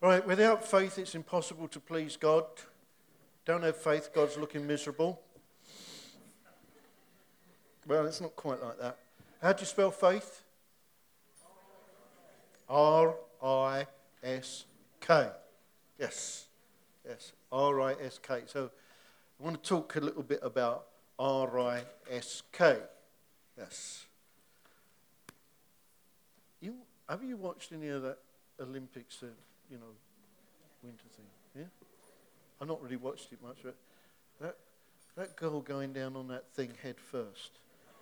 Right, without faith, it's impossible to please God. Don't have faith, God's looking miserable. Well, it's not quite like that. How do you spell faith? R I S K. Yes, yes, R I S K. So I want to talk a little bit about R I S K. Yes. You, have you watched any of that Olympics, uh, you know, winter thing? Yeah? I've not really watched it much, but that, that girl going down on that thing head first,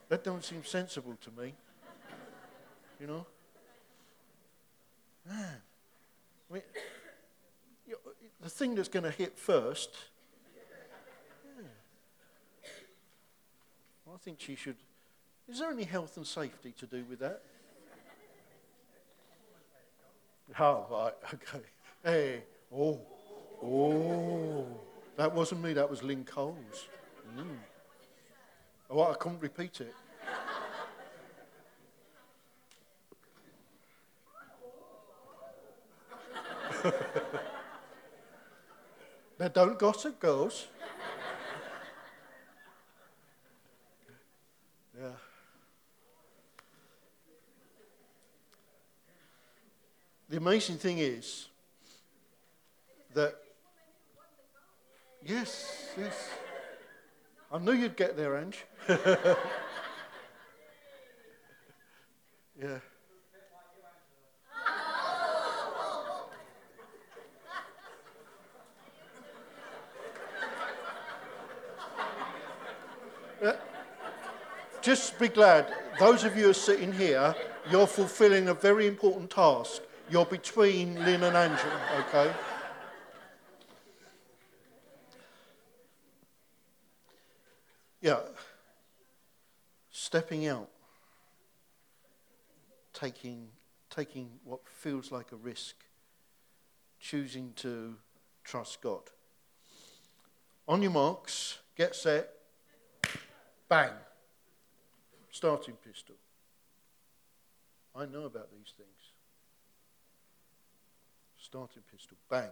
that don't seem sensible to me. You know? Man. I mean, you know, the thing that's going to hit first, yeah. well, I think she should. Is there any health and safety to do with that? Oh, right, okay. Hey, oh, oh. That wasn't me, that was Lynn Coles. Mm. Oh, I couldn't repeat it. now, don't gossip, girls. Amazing thing is that, yes, yes. I knew you'd get there, Ange. yeah. Uh, just be glad, those of you who are sitting here, you're fulfilling a very important task. You're between Lynn and Angela, okay? Yeah. Stepping out, taking, taking what feels like a risk, choosing to trust God. On your marks, get set, bang. Starting pistol. I know about these things. Starting pistol. Bang.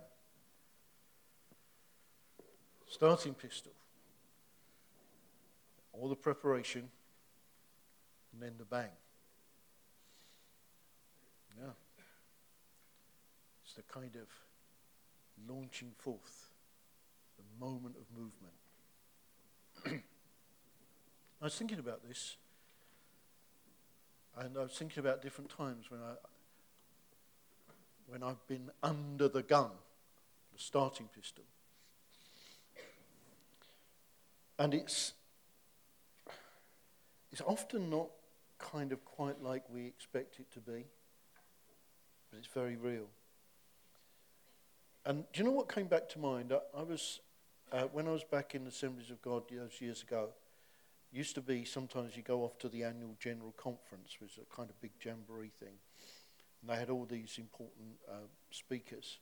Starting pistol. All the preparation, and then the bang. Yeah. It's the kind of launching forth, the moment of movement. I was thinking about this and I was thinking about different times when, I, when I've been under the gun, the starting pistol. And it's, it's often not kind of quite like we expect it to be, but it's very real. And do you know what came back to mind? I, I was, uh, when I was back in the Assemblies of God years, years ago, used to be sometimes you go off to the annual general conference, which is a kind of big jamboree thing. and they had all these important uh, speakers.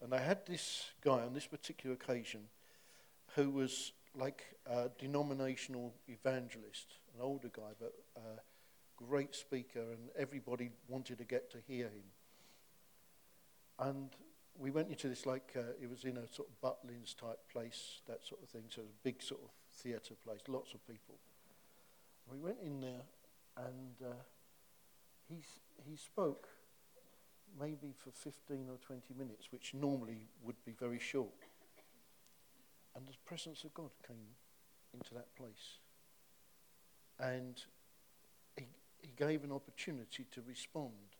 And they had this guy on this particular occasion who was like a denominational evangelist, an older guy, but a great speaker, and everybody wanted to get to hear him. And we went into this like uh, it was in a sort of Butlins type place, that sort of thing. So it was a big sort of theatre place, lots of people. We went in there, and uh, he he spoke, maybe for 15 or 20 minutes, which normally would be very short. And the presence of God came into that place. And he, he gave an opportunity to respond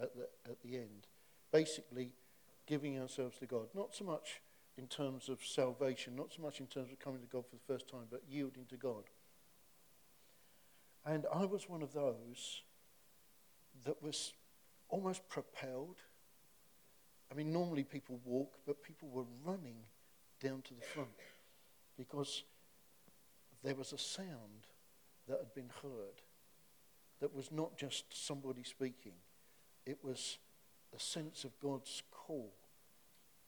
at the, at the end. Basically, giving ourselves to God. Not so much in terms of salvation, not so much in terms of coming to God for the first time, but yielding to God. And I was one of those that was almost propelled. I mean, normally people walk, but people were running down to the front because there was a sound that had been heard that was not just somebody speaking, it was a sense of God's call.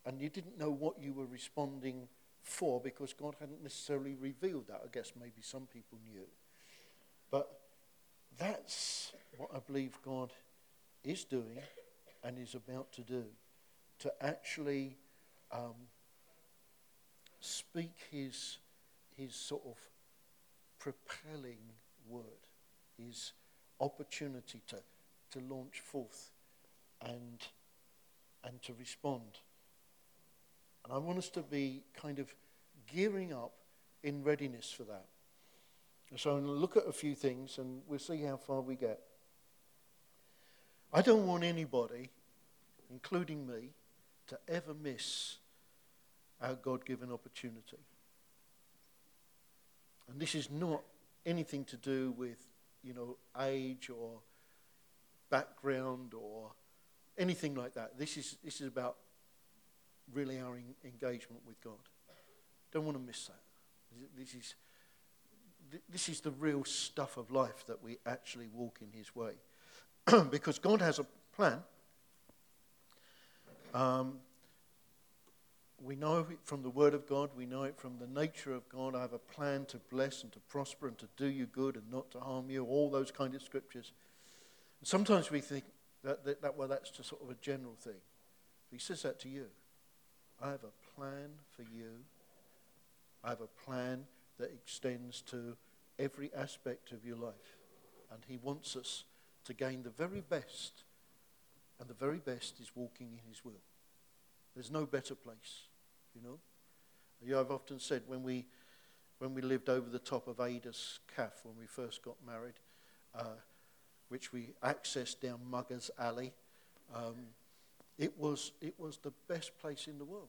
And you didn't know what you were responding for because God hadn't necessarily revealed that. I guess maybe some people knew. But that's what I believe God is doing and is about to do to actually um, speak his, his sort of propelling word, his opportunity to, to launch forth and, and to respond. And I want us to be kind of gearing up in readiness for that. So I'm going to look at a few things and we'll see how far we get. I don't want anybody, including me, to ever miss our God given opportunity. And this is not anything to do with, you know, age or background or anything like that. This is, this is about really our engagement with God. Don't want to miss that. This is, this is the real stuff of life that we actually walk in His way. because God has a plan. Um, we know it from the Word of God, we know it from the nature of God. I have a plan to bless and to prosper and to do you good and not to harm you, all those kind of scriptures. And sometimes we think that, that, that, well, that's just sort of a general thing. He says that to you. I have a plan for you. I have a plan that extends to every aspect of your life. And he wants us to gain the very best. And the very best is walking in his will. There's no better place. You know, yeah, I've often said when we when we lived over the top of Ada's Calf when we first got married, uh, which we accessed down Muggers Alley, um, it was it was the best place in the world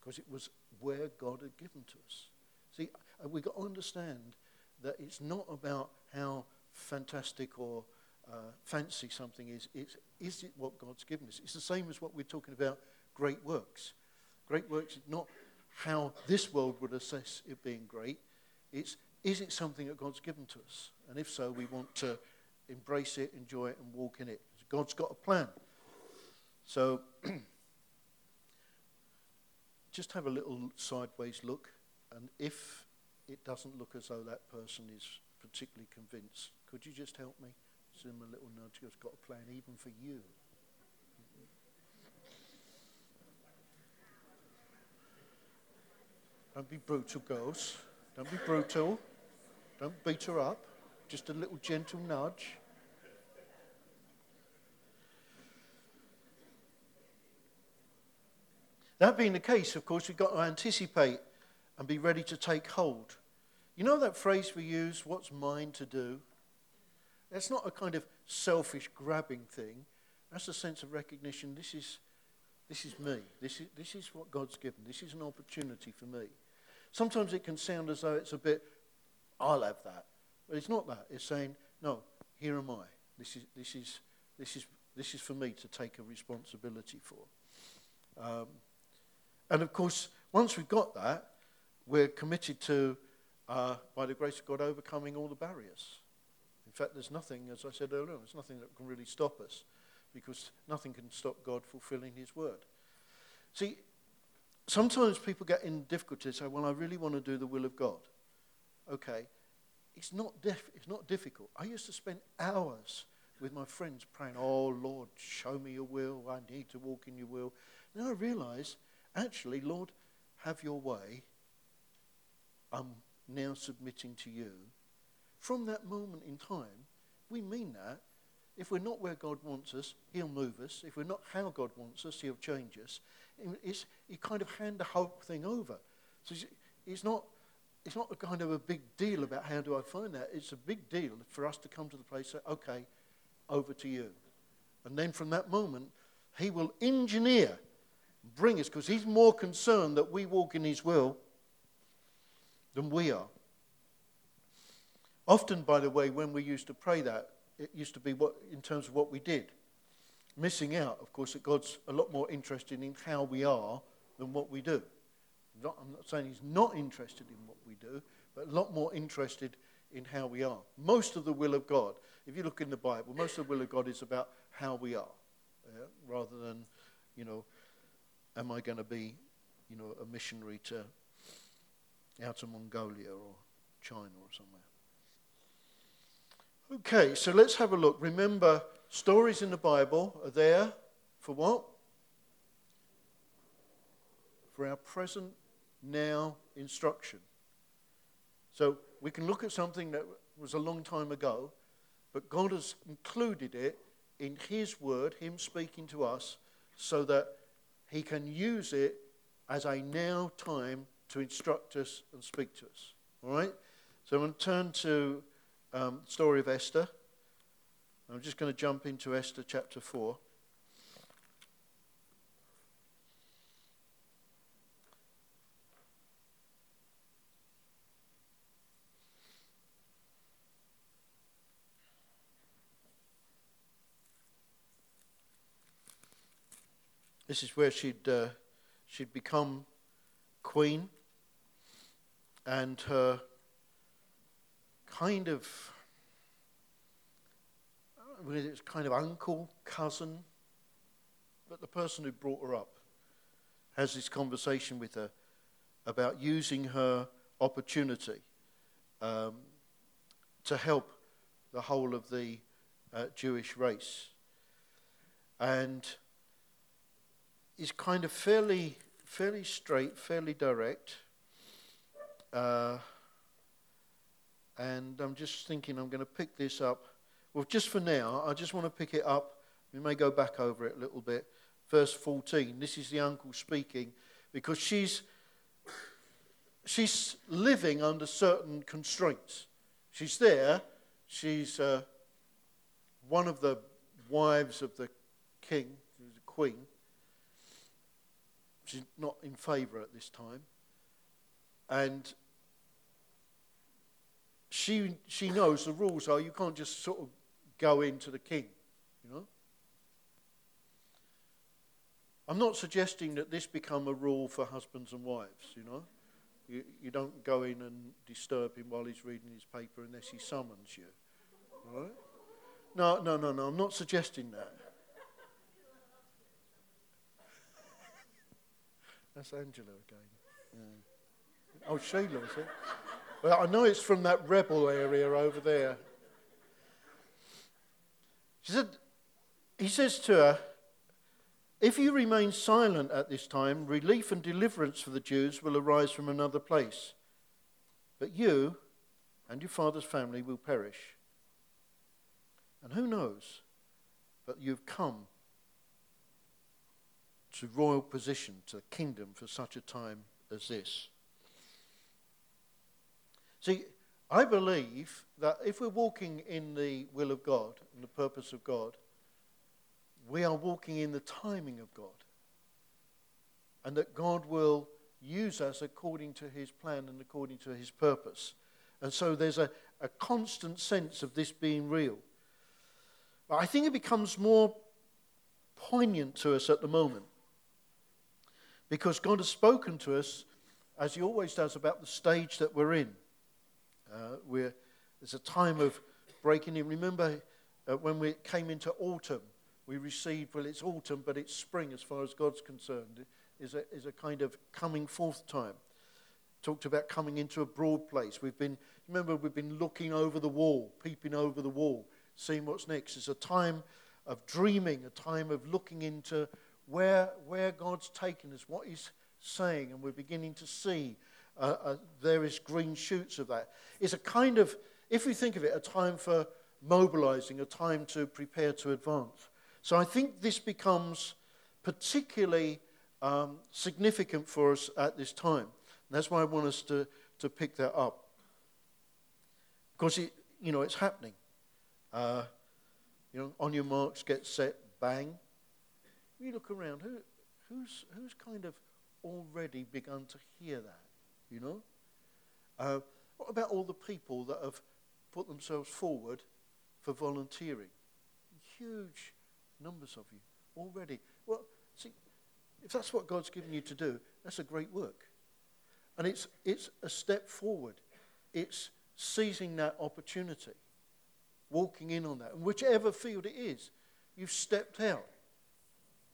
because it was where God had given to us. See, uh, we've got to understand that it's not about how fantastic or uh, fancy something is. It's, is it what God's given us? It's the same as what we're talking about great works. Great works is not how this world would assess it being great. It's is it something that God's given to us? And if so, we want to embrace it, enjoy it, and walk in it. God's got a plan. So just have a little sideways look, and if it doesn't look as though that person is particularly convinced, could you just help me? Him a little nudge. God's got a plan even for you. Don't be brutal, girls. Don't be brutal. Don't beat her up. Just a little gentle nudge. That being the case, of course, we've got to anticipate and be ready to take hold. You know that phrase we use, what's mine to do? That's not a kind of selfish grabbing thing. That's a sense of recognition. This is, this is me. This is, this is what God's given. This is an opportunity for me. Sometimes it can sound as though it's a bit, I'll have that. But it's not that. It's saying, no, here am I. This is, this is, this is, this is for me to take a responsibility for. Um, and of course, once we've got that, we're committed to, uh, by the grace of God, overcoming all the barriers. In fact, there's nothing, as I said earlier, there's nothing that can really stop us because nothing can stop God fulfilling his word. See, sometimes people get in difficulty and say, well, I really want to do the will of God. Okay, it's not, it's not difficult. I used to spend hours with my friends praying, oh, Lord, show me your will. I need to walk in your will. Then I realized, actually, Lord, have your way. I'm now submitting to you. From that moment in time, we mean that. If we're not where God wants us, He'll move us. If we're not how God wants us, He'll change us. It's, you kind of hand the whole thing over. So it's not, it's not a kind of a big deal about how do I find that. It's a big deal for us to come to the place say, okay, over to you. And then from that moment, he will engineer, bring us, because he's more concerned that we walk in his will than we are. Often, by the way, when we used to pray that, it used to be what, in terms of what we did missing out, of course, that God's a lot more interested in how we are than what we do. Not, I'm not saying He's not interested in what we do, but a lot more interested in how we are. Most of the will of God, if you look in the Bible, most of the will of God is about how we are, yeah? rather than, you know, am I going to be, you know, a missionary to out to Mongolia or China or somewhere. Okay, so let's have a look. Remember, Stories in the Bible are there for what? for our present now instruction. So we can look at something that was a long time ago, but God has included it in His word, Him speaking to us, so that He can use it as a now time to instruct us and speak to us. All right? So I'm going to turn to um, the story of Esther. I'm just going to jump into Esther chapter 4. This is where she'd, uh, she'd become queen, and her kind of, it's kind of uncle, cousin, but the person who brought her up has this conversation with her about using her opportunity um, to help the whole of the uh, Jewish race. And is kind of fairly, fairly straight, fairly direct. Uh, and I'm just thinking I'm going to pick this up. Well, just for now, I just want to pick it up. We may go back over it a little bit. Verse 14. This is the uncle speaking because she's she's living under certain constraints. She's there. She's uh, one of the wives of the king, the queen. She's not in favour at this time. And she, she knows the rules are you can't just sort of go into the king, you know. I'm not suggesting that this become a rule for husbands and wives, you know. You, you don't go in and disturb him while he's reading his paper unless he summons you. Right? No, no, no, no. I'm not suggesting that. That's Angela again. Yeah. Oh, Sheila, is it? Well, I know it's from that rebel area over there. She said, he says to her, if you remain silent at this time, relief and deliverance for the Jews will arise from another place. But you and your father's family will perish. And who knows but you've come to royal position, to the kingdom for such a time as this. See, I believe that if we're walking in the will of God and the purpose of God, we are walking in the timing of God. And that God will use us according to his plan and according to his purpose. And so there's a, a constant sense of this being real. But I think it becomes more poignant to us at the moment because God has spoken to us, as He always does, about the stage that we're in. Uh, we're, there's a time of breaking in. Remember uh, when we came into autumn, we received, well, it's autumn, but it's spring as far as God's concerned, is a, is a kind of coming forth time. Talked about coming into a broad place. We've been, remember, we've been looking over the wall, peeping over the wall, seeing what's next. It's a time of dreaming, a time of looking into where, where God's taken us, what He's saying, and we're beginning to see uh, uh, various green shoots of that. It's a kind of, if we think of it, a time for mobilizing, a time to prepare to advance. So I think this becomes particularly um, significant for us at this time. And that's why I want us to, to pick that up. Because, it, you know, it's happening. Uh, you know, on your marks, get set, bang you look around, who, who's, who's kind of already begun to hear that? You know? Uh, what about all the people that have put themselves forward for volunteering? Huge numbers of you already. Well, see, if that's what God's given you to do, that's a great work. And it's, it's a step forward. It's seizing that opportunity, walking in on that. And whichever field it is, you've stepped out.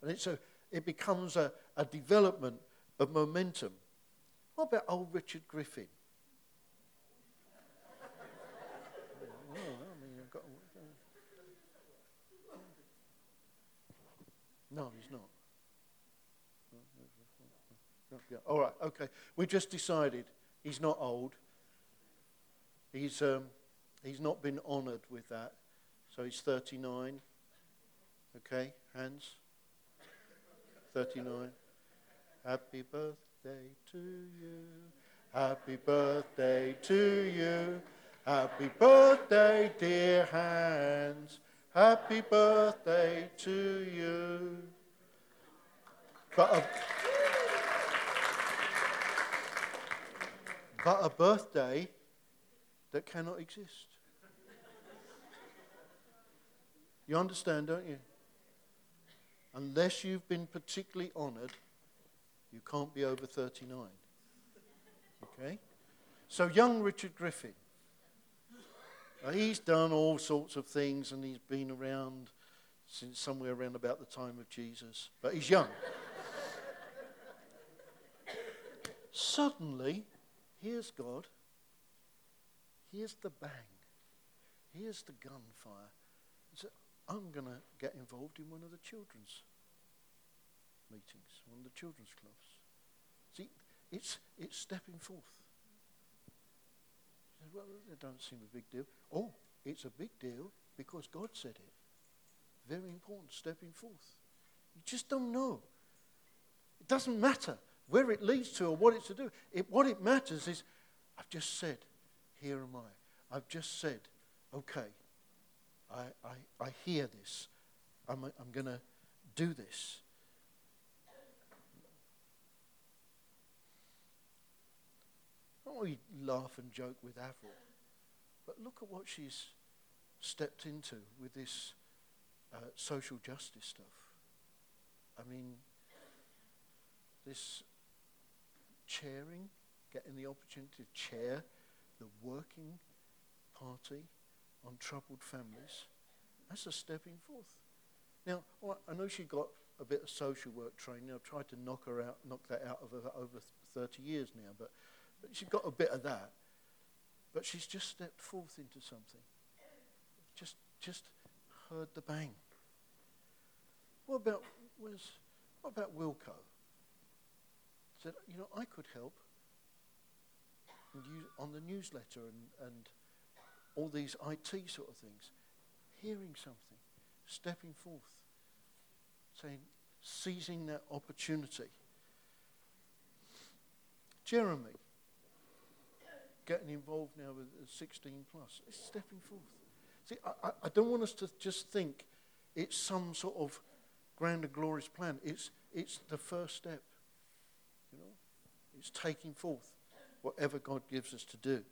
And it's a, it becomes a, a development of momentum. What about old Richard Griffin? no, he's not. All right, okay. We just decided he's not old. He's, um, he's not been honoured with that. So he's 39. Okay, hands. 39. Happy birthday to you. Happy birthday to you. Happy birthday, dear Hans. Happy birthday to you. But a, but a birthday that cannot exist. You understand, don't you? Unless you've been particularly honoured, you can't be over 39. Okay? So, young Richard Griffin, uh, he's done all sorts of things and he's been around since somewhere around about the time of Jesus, but he's young. Suddenly, here's God, here's the bang, here's the gunfire. I'm going to get involved in one of the children's meetings, one of the children's clubs. See, it's, it's stepping forth. Well, it doesn't seem a big deal. Oh, it's a big deal because God said it. Very important, stepping forth. You just don't know. It doesn't matter where it leads to or what it's to do. It, what it matters is, I've just said, here am I. I've just said, okay, I, I, I hear this. I'm, I'm going to do this. Not we laugh and joke with Avril, but look at what she's stepped into with this uh, social justice stuff. I mean, this chairing, getting the opportunity to chair the working party on troubled families, that's a stepping forth. Now, I know she got a bit of social work training. I've tried to knock her out, knock that out of her over 30 years now, but, but she's got a bit of that. But she's just stepped forth into something. Just, just heard the bang. What about, was, what about Wilco? Said, you know, I could help on the newsletter and, and all these IT sort of things. Hearing something, stepping forth, saying, seizing that opportunity. Jeremy, getting involved now with uh, 16 plus, is stepping forth. See, I, I don't want us to just think it's some sort of grand and glorious plan. It's, it's the first step. You know, it's taking forth whatever God gives us to do.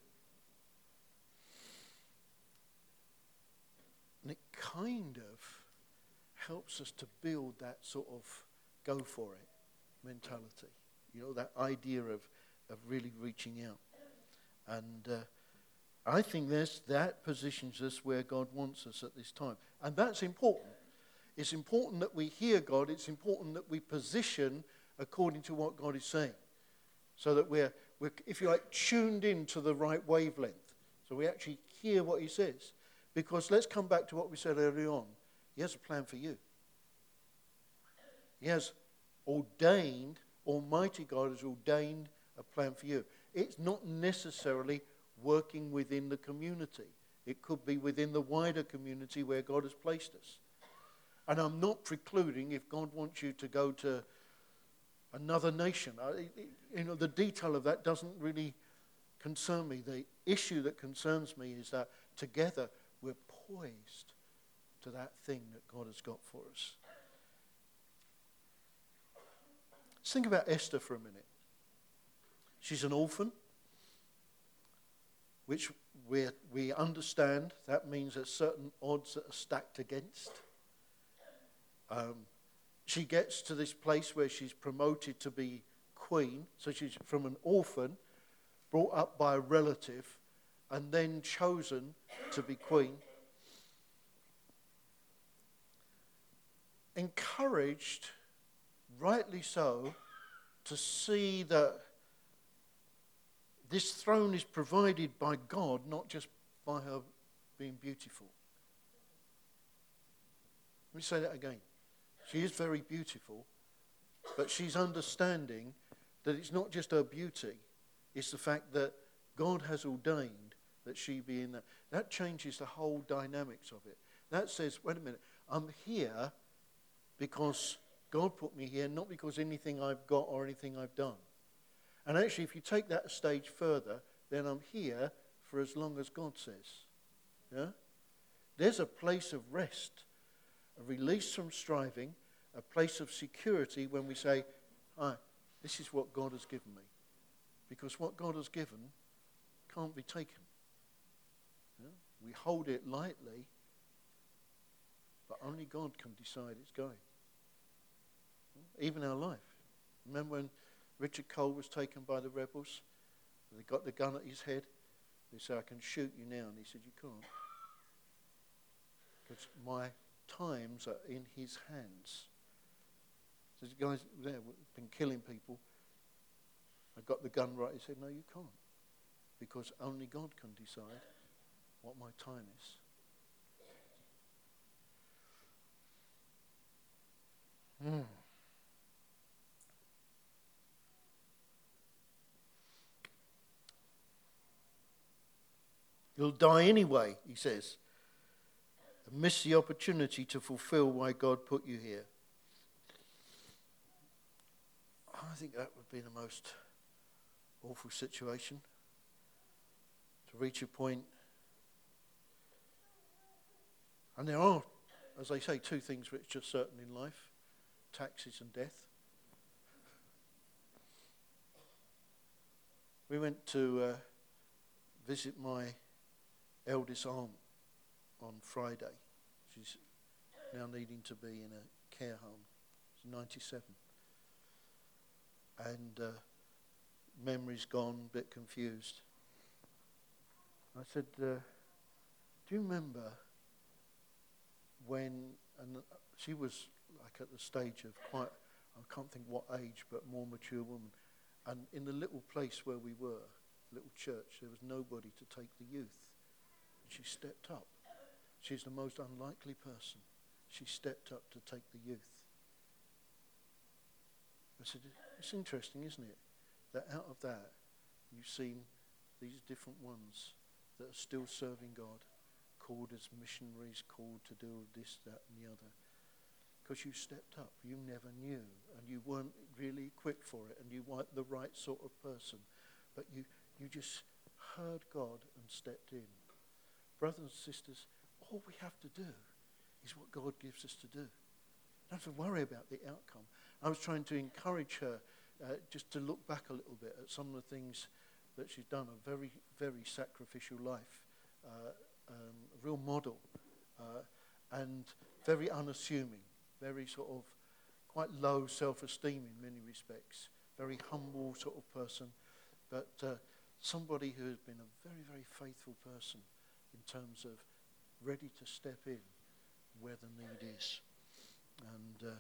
And it kind of helps us to build that sort of go for it mentality. You know, that idea of, of really reaching out. And uh, I think this, that positions us where God wants us at this time. And that's important. It's important that we hear God. It's important that we position according to what God is saying. So that we're, we're if you like, tuned in to the right wavelength. So we actually hear what He says. Because let's come back to what we said earlier on. He has a plan for you. He has ordained, Almighty God has ordained a plan for you. It's not necessarily working within the community, it could be within the wider community where God has placed us. And I'm not precluding if God wants you to go to another nation. You know, the detail of that doesn't really concern me. The issue that concerns me is that together poised to that thing that God has got for us. Let's think about Esther for a minute. She's an orphan, which we, we understand that means there's certain odds that are stacked against. Um, she gets to this place where she's promoted to be queen. So she's from an orphan, brought up by a relative, and then chosen to be queen. Encouraged, rightly so, to see that this throne is provided by God, not just by her being beautiful. Let me say that again. She is very beautiful, but she's understanding that it's not just her beauty, it's the fact that God has ordained that she be in that. That changes the whole dynamics of it. That says, wait a minute, I'm here because God put me here, not because anything I've got or anything I've done. And actually, if you take that a stage further, then I'm here for as long as God says. Yeah? There's a place of rest, a release from striving, a place of security when we say, Hi, this is what God has given me. Because what God has given can't be taken. Yeah? We hold it lightly, but only God can decide it's going. Even our life. Remember when Richard Cole was taken by the rebels? They got the gun at his head. They said, I can shoot you now. And he said, You can't. Because my times are in his hands. So the guy's there, been killing people. I got the gun right. He said, No, you can't. Because only God can decide what my time is. Hmm. You'll die anyway, he says, and miss the opportunity to fulfill why God put you here. I think that would be the most awful situation to reach a point. And there are, as they say, two things which are certain in life taxes and death. We went to uh, visit my eldest aunt on Friday. She's now needing to be in a care home. She's 97. And uh, memory's gone, a bit confused. I said, uh, Do you remember when, and she was like at the stage of quite, I can't think what age, but more mature woman. And in the little place where we were, little church, there was nobody to take the youth. She stepped up. She's the most unlikely person. She stepped up to take the youth. I said, it's interesting, isn't it? That out of that, you've seen these different ones that are still serving God, called as missionaries, called to do this, that, and the other. Because you stepped up. You never knew, and you weren't really equipped for it, and you weren't the right sort of person. But you, you just heard God and stepped in. Brothers and sisters, all we have to do is what God gives us to do. Don't have to worry about the outcome. I was trying to encourage her uh, just to look back a little bit at some of the things that she's done, a very, very sacrificial life, uh, um, a real model, uh, and very unassuming, very sort of quite low self-esteem in many respects, very humble sort of person, but uh, somebody who has been a very, very faithful person in terms of ready to step in where the need is and, uh,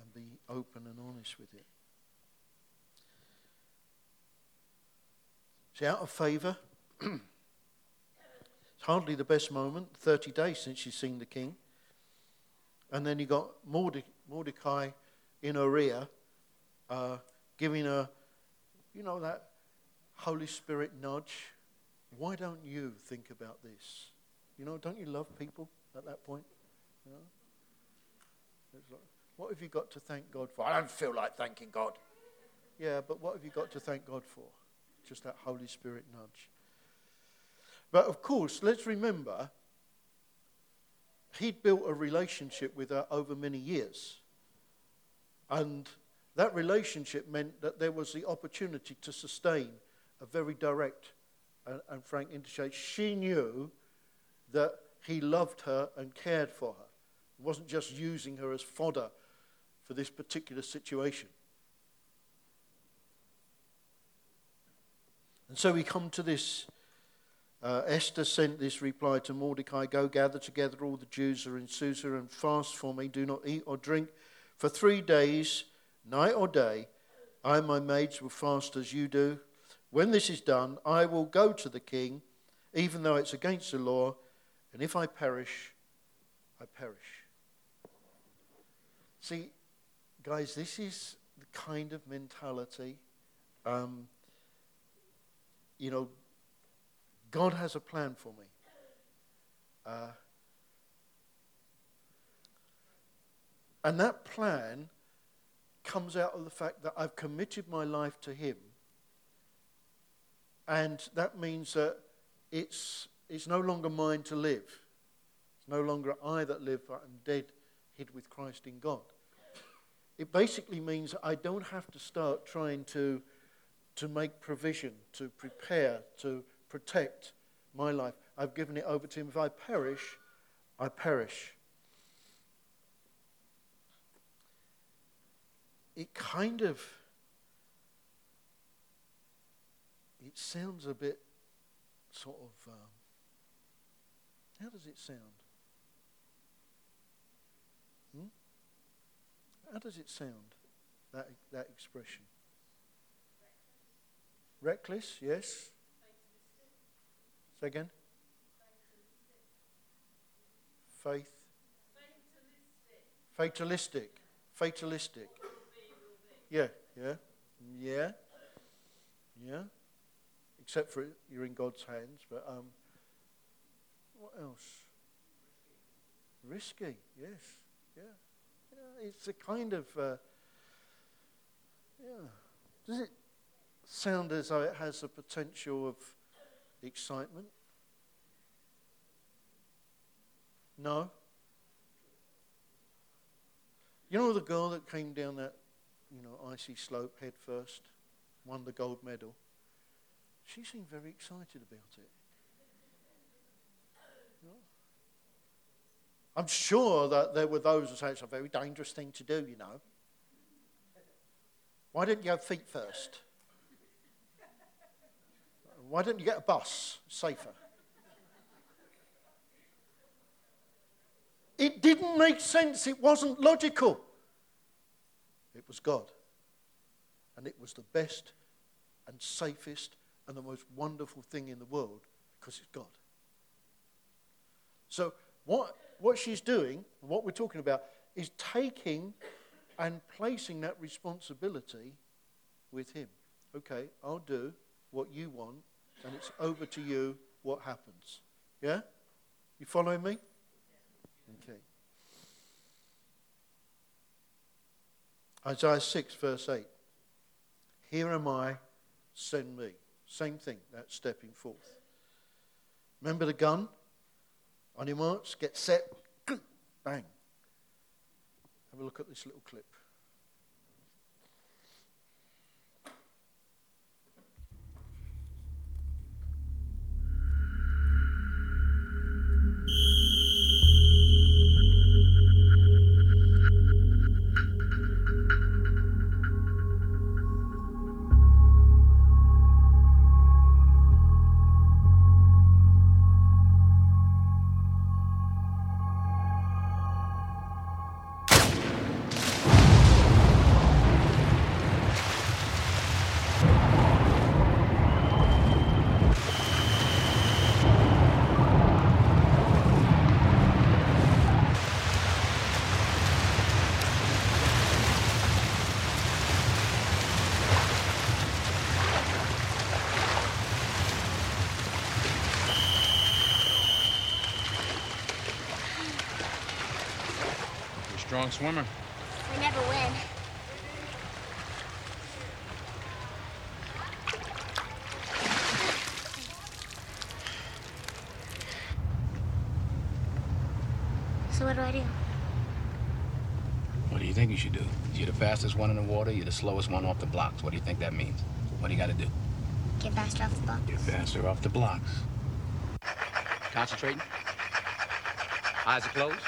and be open and honest with it. She's out of favour. it's hardly the best moment. 30 days since she's seen the king. And then you got Mordecai in her ear, uh, giving her, you know, that Holy Spirit nudge why don't you think about this? You know, don't you love people at that point? You know? Like, what have you got to thank God for? I don't feel like thanking God. Yeah, but what have you got to thank God for? Just that Holy Spirit nudge. But of course, let's remember, he'd built a relationship with her over many years. And that relationship meant that there was the opportunity to sustain a very direct and, and frank interchange, she knew that he loved her and cared for her. He wasn't just using her as fodder for this particular situation. And so we come to this. Uh, Esther sent this reply to Mordecai Go gather together all the Jews who are in Susa and fast for me. Do not eat or drink for three days, night or day. I and my maids will fast as you do. When this is done, I will go to the king, even though it's against the law, and if I perish, I perish. See, guys, this is the kind of mentality Um, you know, God has a plan for me. Uh, and that plan comes out of the fact that I've committed my life to Him. And that means that it's, it's no longer mine to live. It's no longer I that live, but I'm dead, hid with Christ in God. It basically means I don't have to start trying to, to make provision, to prepare, to protect my life. I've given it over to Him. If I perish, I perish. It kind of it sounds a bit sort of um, how does it sound? Hmm? How does it sound? That that expression. Reckless, yes. Say again. Faith. Fatalistic. Fatalistic. Yeah, yeah, yeah, yeah. Except for you're in God's hands, but um, what else? Risky, yes, yeah, yeah. It's a kind of uh, yeah. Does it sound as though it has the potential of excitement? No. You know the girl that came down that, you know, icy slope head first, won the gold medal? She seemed very excited about it. I'm sure that there were those who say it's a very dangerous thing to do, you know. Why didn't you have feet first? Why didn't you get a bus? Safer. It didn't make sense. It wasn't logical. It was God. And it was the best and safest and the most wonderful thing in the world because it's God. So, what, what she's doing, what we're talking about, is taking and placing that responsibility with Him. Okay, I'll do what you want, and it's over to you what happens. Yeah? You following me? Okay. Isaiah 6, verse 8. Here am I, send me. Same thing, that stepping forth. Remember the gun? On your marks, get set, bang. Have a look at this little clip. Strong swimmer. We never win. So what do I do? What do you think you should do? You're the fastest one in the water, you're the slowest one off the blocks. What do you think that means? What do you gotta do? Get faster off the blocks. Get faster off the blocks. Concentrating. Eyes are closed.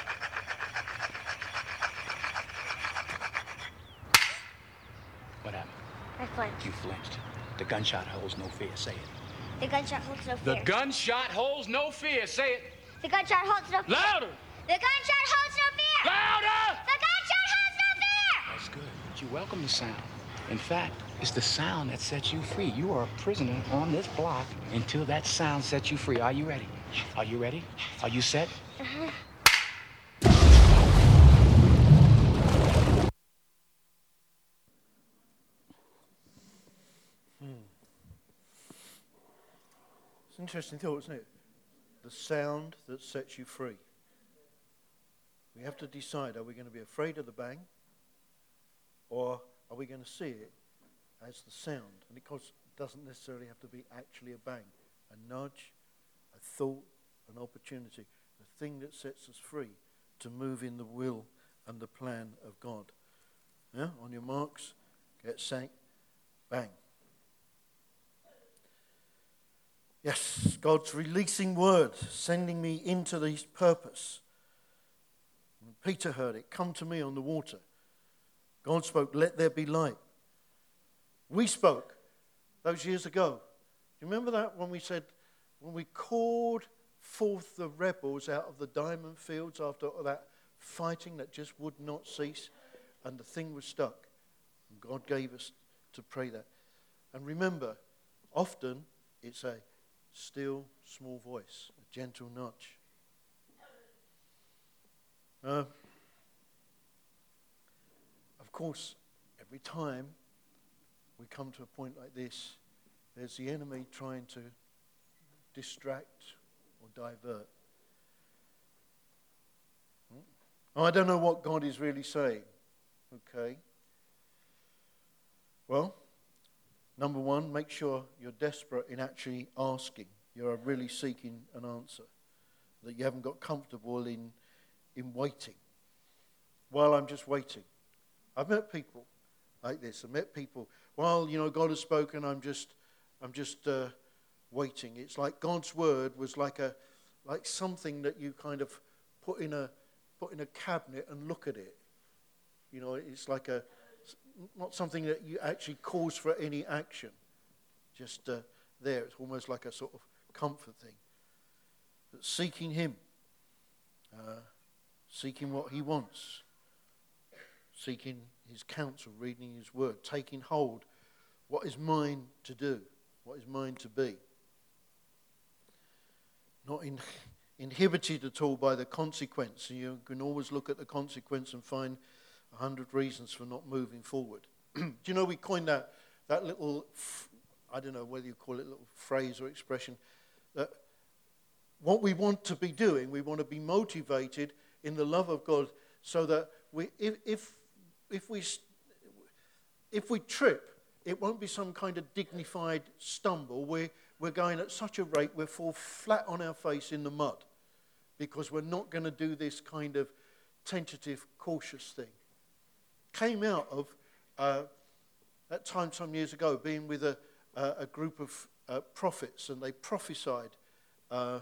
What happened? I flinched. You flinched. The gunshot holds no fear. Say it. The gunshot holds no fear. The gunshot holds no fear. Say it. the gunshot holds no fear. Louder! The gunshot holds no fear. Louder! The gunshot holds no fear. That's good. But you welcome the sound. In fact, it's the sound that sets you free. You are a prisoner on this block until that sound sets you free. Are you ready? Are you ready? Are you set? It's an interesting thought, isn't it? The sound that sets you free. We have to decide are we going to be afraid of the bang or are we going to see it as the sound? And it doesn't necessarily have to be actually a bang, a nudge, a thought, an opportunity, the thing that sets us free to move in the will and the plan of God. Yeah? On your marks, get set, bang. Yes, God's releasing word, sending me into this purpose. Peter heard it, come to me on the water. God spoke, let there be light. We spoke those years ago. Do you remember that when we said, when we called forth the rebels out of the diamond fields after that fighting that just would not cease, and the thing was stuck? And God gave us to pray that. And remember, often it's a still small voice, a gentle nudge. Uh, of course, every time we come to a point like this, there's the enemy trying to distract or divert. Hmm? I don't know what God is really saying. Okay. Well, Number one, make sure you're desperate in actually asking. You're really seeking an answer. That you haven't got comfortable in, in waiting. While I'm just waiting. I've met people like this. I've met people, while, you know, God has spoken, I'm just, I'm just uh, waiting. It's like God's word was like, a, like something that you kind of put in, a, put in a cabinet and look at it. You know, it's like a, not something that you actually cause for any action. Just uh, there. It's almost like a sort of comfort thing. But seeking Him, uh, seeking what He wants, seeking His counsel, reading His Word, taking hold what is mine to do, what is mine to be. Not in, inhibited at all by the consequence. You can always look at the consequence and find 100 reasons for not moving forward. Do you know we coined that, that little, I don't know whether you call it a little phrase or expression, that what we want to be doing, we want to be motivated in the love of God so that we, if, if, if, we, if we trip, it won't be some kind of dignified stumble. We're, we're going at such a rate we'll fall flat on our face in the mud because we're not going to do this kind of tentative, cautious thing came out of uh, that time some years ago, being with a, a group of uh, prophets, and they prophesied. Uh,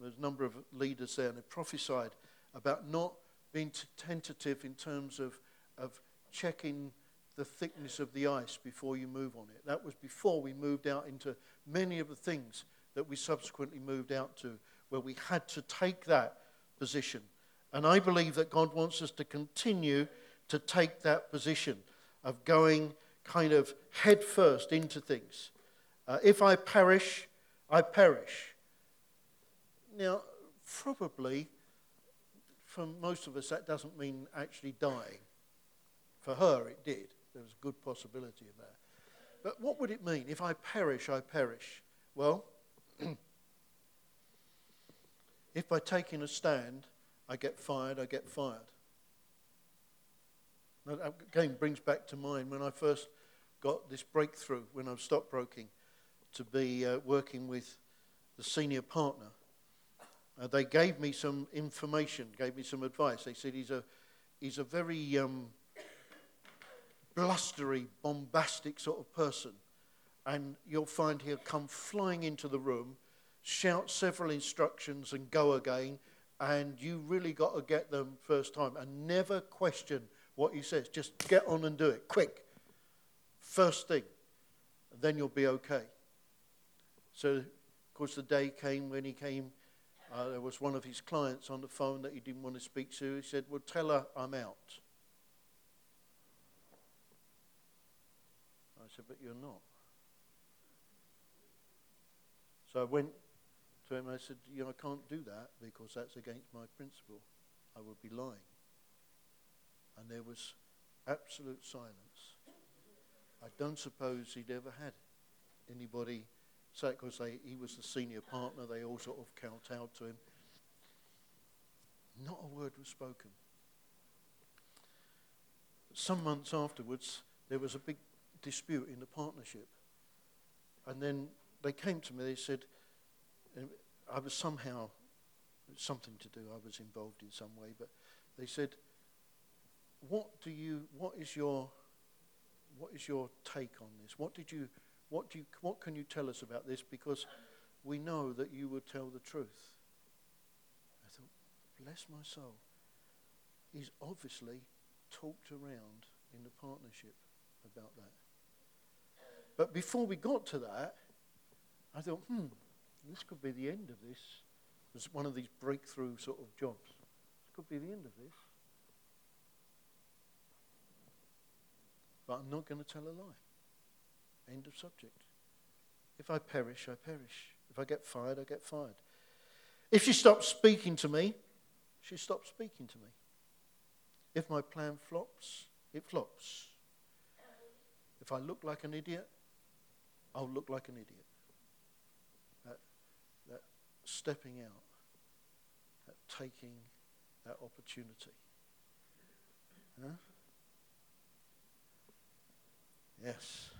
there's a number of leaders there, and they prophesied about not being t- tentative in terms of, of checking the thickness of the ice before you move on it. That was before we moved out into many of the things that we subsequently moved out to, where we had to take that position. And I believe that God wants us to continue to take that position of going kind of headfirst into things. Uh, if I perish, I perish. Now, probably for most of us, that doesn't mean actually dying. For her, it did. There was a good possibility of that. But what would it mean? If I perish, I perish. Well, if by taking a stand, I get fired, I get fired. That again brings back to mind when I first got this breakthrough when I was stockbroking to be uh, working with the senior partner. Uh, they gave me some information, gave me some advice. They said he's a, he's a very um, blustery, bombastic sort of person. And you'll find he'll come flying into the room, shout several instructions, and go again. And you really got to get them first time and never question what he says. Just get on and do it, quick. First thing. Then you'll be okay. So, of course, the day came when he came. Uh, there was one of his clients on the phone that he didn't want to speak to. He said, Well, tell her I'm out. I said, But you're not. So I went to him and I said, You know, I can't do that because that's against my principle. I would be lying and there was absolute silence. I don't suppose he'd ever had anybody say it because he was the senior partner. They all sort of kowtowed to him. Not a word was spoken. Some months afterwards, there was a big dispute in the partnership. And then they came to me, they said, um, I was somehow, something to do, I was involved in some way, but they said, what do you, what is your, what is your take on this? What did you, what do you, what can you tell us about this? Because we know that you would tell the truth. I thought, bless my soul. He's obviously talked around in the partnership about that. But before we got to that, I thought, hmm, this could be the end of this. It was one of these breakthrough sort of jobs. This could be the end of this. But I'm not going to tell a lie. End of subject. If I perish, I perish. If I get fired, I get fired. If she stops speaking to me, she stops speaking to me. If my plan flops, it flops. If I look like an idiot, I'll look like an idiot. That, that stepping out, that taking that opportunity. Huh? Yes.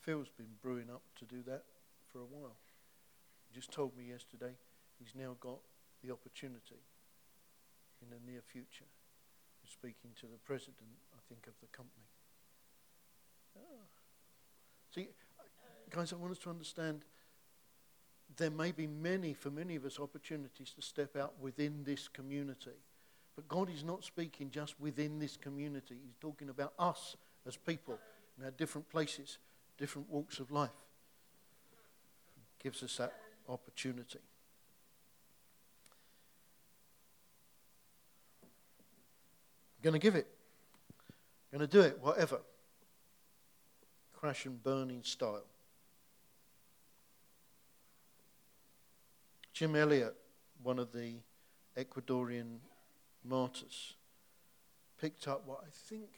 Phil's been brewing up to do that for a while. He just told me yesterday he's now got the opportunity in the near future of speaking to the president, I think, of the company. Oh. See, uh, guys, I want us to understand there may be many, for many of us, opportunities to step out within this community. But God is not speaking just within this community. He's talking about us as people in our different places, different walks of life. He gives us that opportunity. I'm going to give it. I'm going to do it, whatever. Crash and burning style. Jim Elliot, one of the Ecuadorian martyrs, picked up what I think,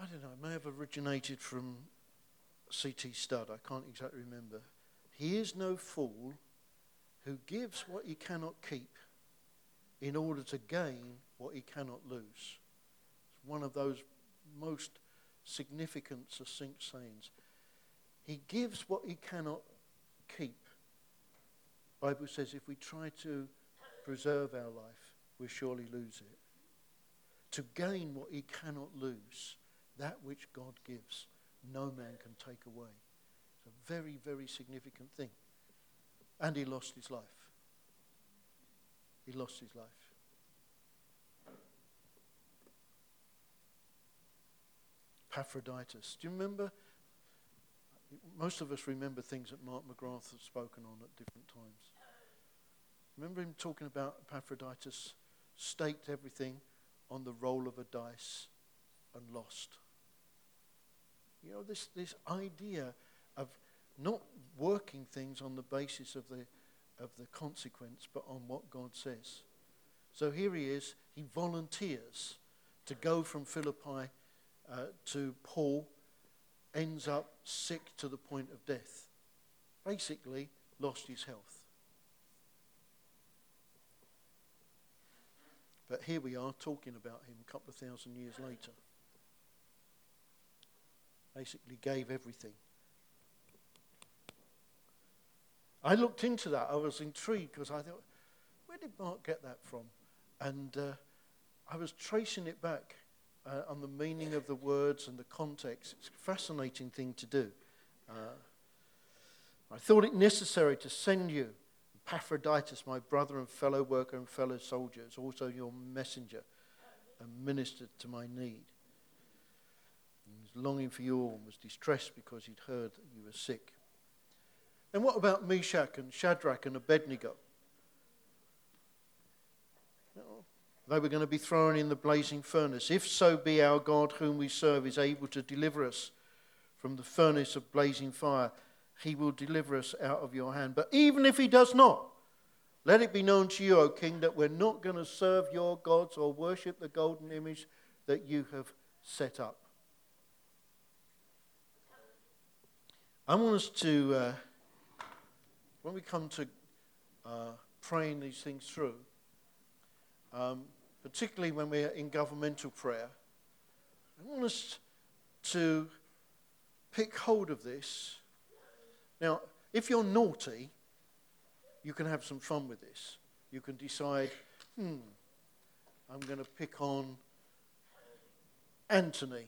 I don't know, it may have originated from C.T. Studd. I can't exactly remember. He is no fool who gives what he cannot keep in order to gain what he cannot lose. It's one of those most significant, succinct sayings. He gives what he cannot keep Bible says if we try to preserve our life, we surely lose it. To gain what he cannot lose, that which God gives, no man can take away. It's a very, very significant thing. And he lost his life. He lost his life. Epaphroditus. Do you remember? Most of us remember things that Mark McGrath has spoken on at different times. Remember him talking about Epaphroditus staked everything on the roll of a dice and lost. You know, this, this idea of not working things on the basis of the, of the consequence, but on what God says. So here he is, he volunteers to go from Philippi uh, to Paul, ends up sick to the point of death. Basically, lost his health. But here we are talking about him a couple of thousand years later. Basically, gave everything. I looked into that. I was intrigued because I thought, where did Mark get that from? And uh, I was tracing it back uh, on the meaning of the words and the context. It's a fascinating thing to do. Uh, I thought it necessary to send you Epaphroditus, my brother and fellow worker and fellow soldier, is also your messenger and ministered to my need. He was longing for you all and was distressed because he'd heard that you were sick. And what about Meshach and Shadrach and Abednego? They were going to be thrown in the blazing furnace. If so be our God, whom we serve, is able to deliver us from the furnace of blazing fire he will deliver us out of your hand. But even if he does not, Let it be known to you, O king, that we're not going to serve your gods or worship the golden image that you have set up. I want us to, uh, when we come to uh, praying these things through, um, particularly when we're in governmental prayer, I want us to pick hold of this. Now, if you're naughty, you can have some fun with this. You can decide, hmm, I'm going to pick on Anthony.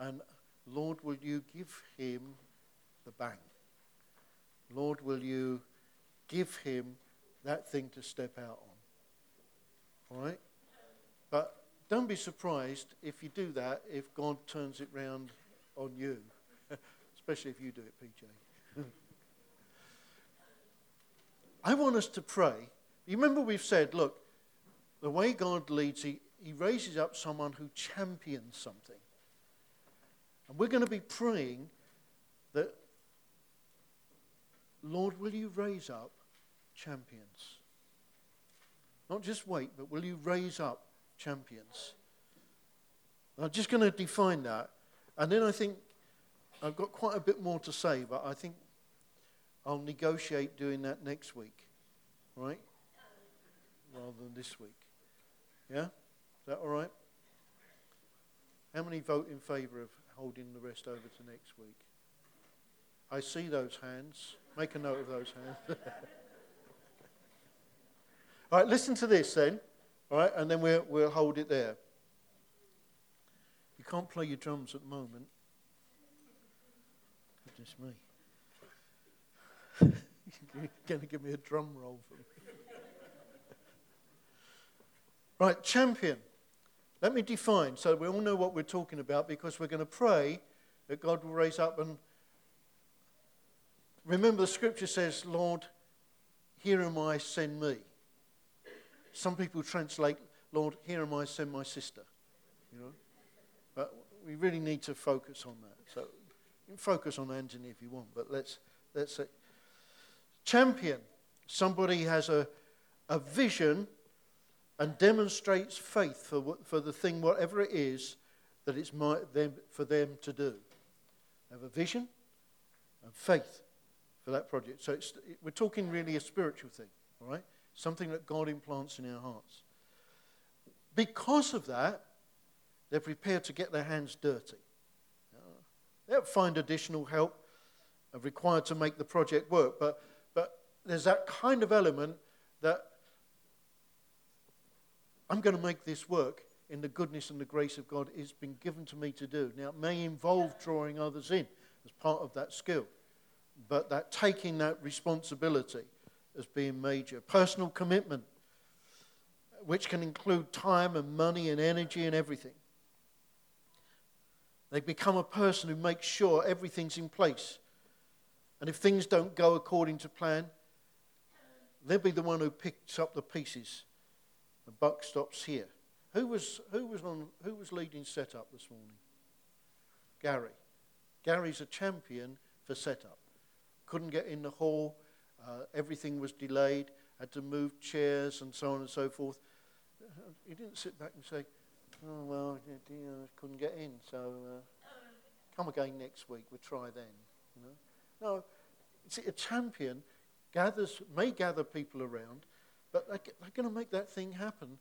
And Lord, will you give him the bang? Lord, will you give him that thing to step out on? All right? But don't be surprised if you do that, if God turns it round on you, especially if you do it, PJ. I want us to pray. You remember we've said, look, the way God leads, he, he raises up someone who champions something. And we're going to be praying that, Lord, will you raise up champions? Not just wait, but will you raise up champions? I'm just going to define that. And then I think I've got quite a bit more to say, but I think I'll negotiate doing that next week, right? Rather than this week. Yeah? Is that all right? How many vote in favour of holding the rest over to next week? I see those hands. Make a note of those hands. all right, listen to this then. All right, and then we'll, we'll hold it there. You can't play your drums at the moment. Goodness me. You're going to give me a drum roll for me. right, champion. Let me define so we all know what we're talking about because we're going to pray that God will raise up and remember the scripture says, Lord, here am I, send me. Some people translate, Lord, here am I, send my sister. You know? But we really need to focus on that. So you can focus on Anthony if you want, but let's let's say champion. Somebody has a, a vision and demonstrates faith for, for the thing, whatever it is, that it's my, them, for them to do. Have a vision and faith for that project. So it, we're talking really a spiritual thing, all right? Something that God implants in our hearts. Because of that, they're prepared to get their hands dirty. They'll find additional help uh, required to make the project work, but, but there's that kind of element that I'm going to make this work in the goodness and the grace of God it's been given to me to do. Now, it may involve drawing others in as part of that skill, but that taking that responsibility as being major. Personal commitment, which can include time and money and energy and everything. They become a person who makes sure everything's in place. And if things don't go according to plan, they'll be the one who picks up the pieces the buck stops here. Who was, who was, on, who was leading setup this morning? Gary. Gary's a champion for setup. Couldn't get in the hall. Uh, everything was delayed. Had to move chairs and so on and so forth. He didn't sit back and say, oh, well, know, couldn't get in, so uh, come again next week. We'll try then. You know? No, see, a champion gathers, may gather people around, but they're, they're going to make that thing happen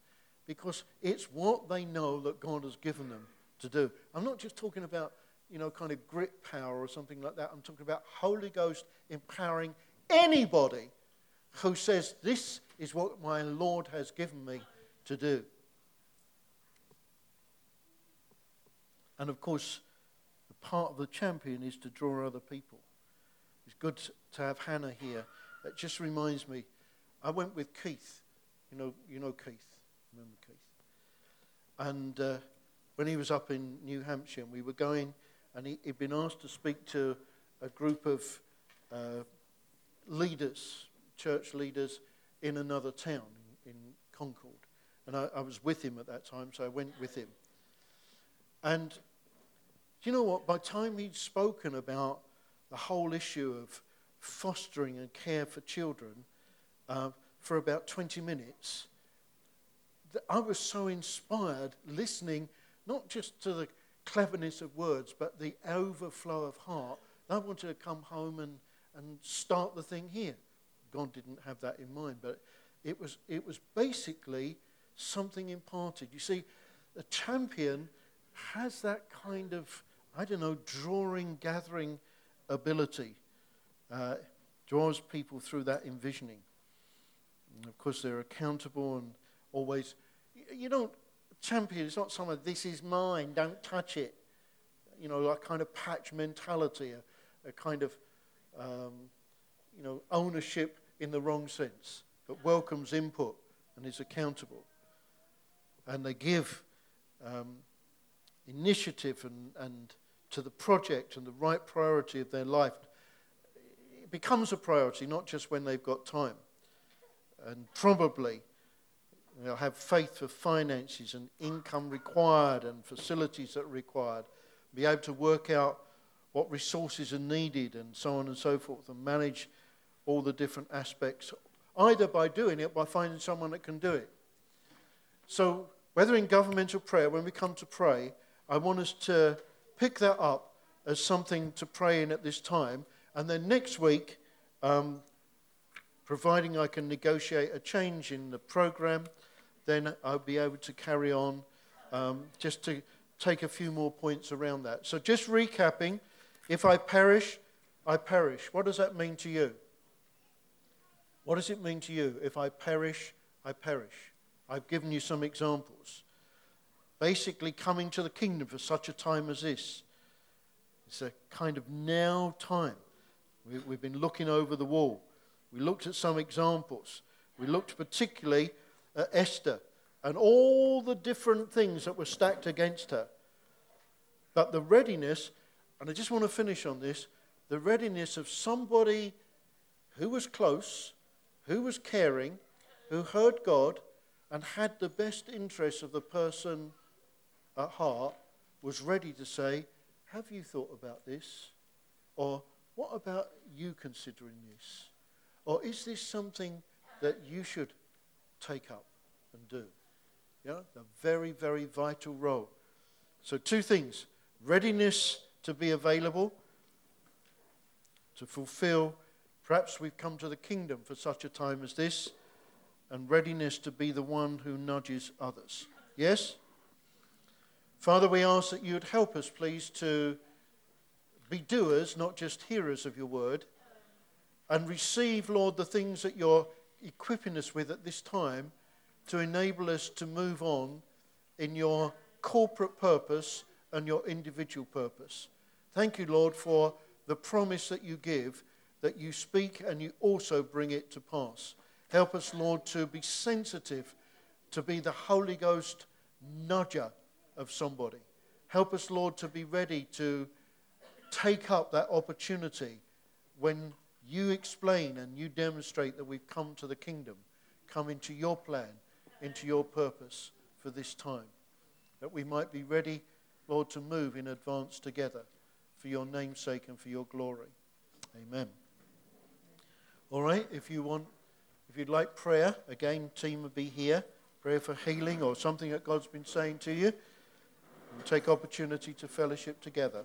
because it's what they know that God has given them to do. I'm not just talking about, you know, kind of grit power or something like that. I'm talking about Holy Ghost empowering anybody who says, This is what my Lord has given me to do. And of course, the part of the champion is to draw other people. It's good to have Hannah here. It just reminds me I went with Keith. You know, you know Keith. Remember Keith? And uh, when he was up in New Hampshire, and we were going, and he, had been asked to speak to a group of uh, leaders, church leaders, in another town, in, in Concord. And I, I was with him at that time, so I went with him. And do you know what? By the time he'd spoken about the whole issue of fostering and care for children, uh, for about 20 minutes. I was so inspired listening, not just to the cleverness of words, but the overflow of heart. I wanted to come home and, and start the thing here. God didn't have that in mind, but it was, it was basically something imparted. You see, a champion has that kind of, I don't know, drawing, gathering ability. Uh, draws people through that envisioning. And of course, they're accountable and always, you don't, champion, it's not someone, this is mine, don't touch it. You know, a kind of patch mentality, a, a kind of, um, you know, ownership in the wrong sense, but welcomes input and is accountable. And they give um, initiative and, and to the project and the right priority of their life. It becomes a priority, not just when they've got time. And probably they'll have faith for finances and income required and facilities that are required, be able to work out what resources are needed and so on and so forth, and manage all the different aspects, either by doing it, by finding someone that can do it. So, whether in governmental prayer, when we come to pray, I want us to pick that up as something to pray in at this time. And then next week, um, providing I can negotiate a change in the program, then I'll be able to carry on um, just to take a few more points around that. So, just recapping if I perish, I perish. What does that mean to you? What does it mean to you? If I perish, I perish. I've given you some examples. Basically, coming to the kingdom for such a time as this. It's a kind of now time. We, we've been looking over the wall. We looked at some examples. We looked particularly at Esther and all the different things that were stacked against her. But the readiness, and I just want to finish on this the readiness of somebody who was close, who was caring, who heard God, and had the best interests of the person at heart, was ready to say, Have you thought about this? Or what about you considering this? Or is this something that you should take up and do? Know, a very, very vital role. So, two things readiness to be available, to fulfill. Perhaps we've come to the kingdom for such a time as this, and readiness to be the one who nudges others. Yes? Father, we ask that you would help us, please, to be doers, not just hearers of your word, and receive, Lord, the things that you're equipping us with at this time to enable us to move on in your corporate purpose and your individual purpose. Thank you, Lord, for the promise that you give, that you speak and you also bring it to pass. Help us, Lord, to be sensitive, to be the Holy Ghost nudger of somebody. Help us, Lord, to be ready to take up that opportunity when you explain and you demonstrate that we've come to the kingdom, come into your plan, into your purpose for this time. That we might be ready, Lord, to move in advance together for your namesake and for your glory. Amen. All right, if you want, if you'd like prayer, again, team will be here. Prayer for healing or something that God's been saying to you. We'll take opportunity to fellowship together.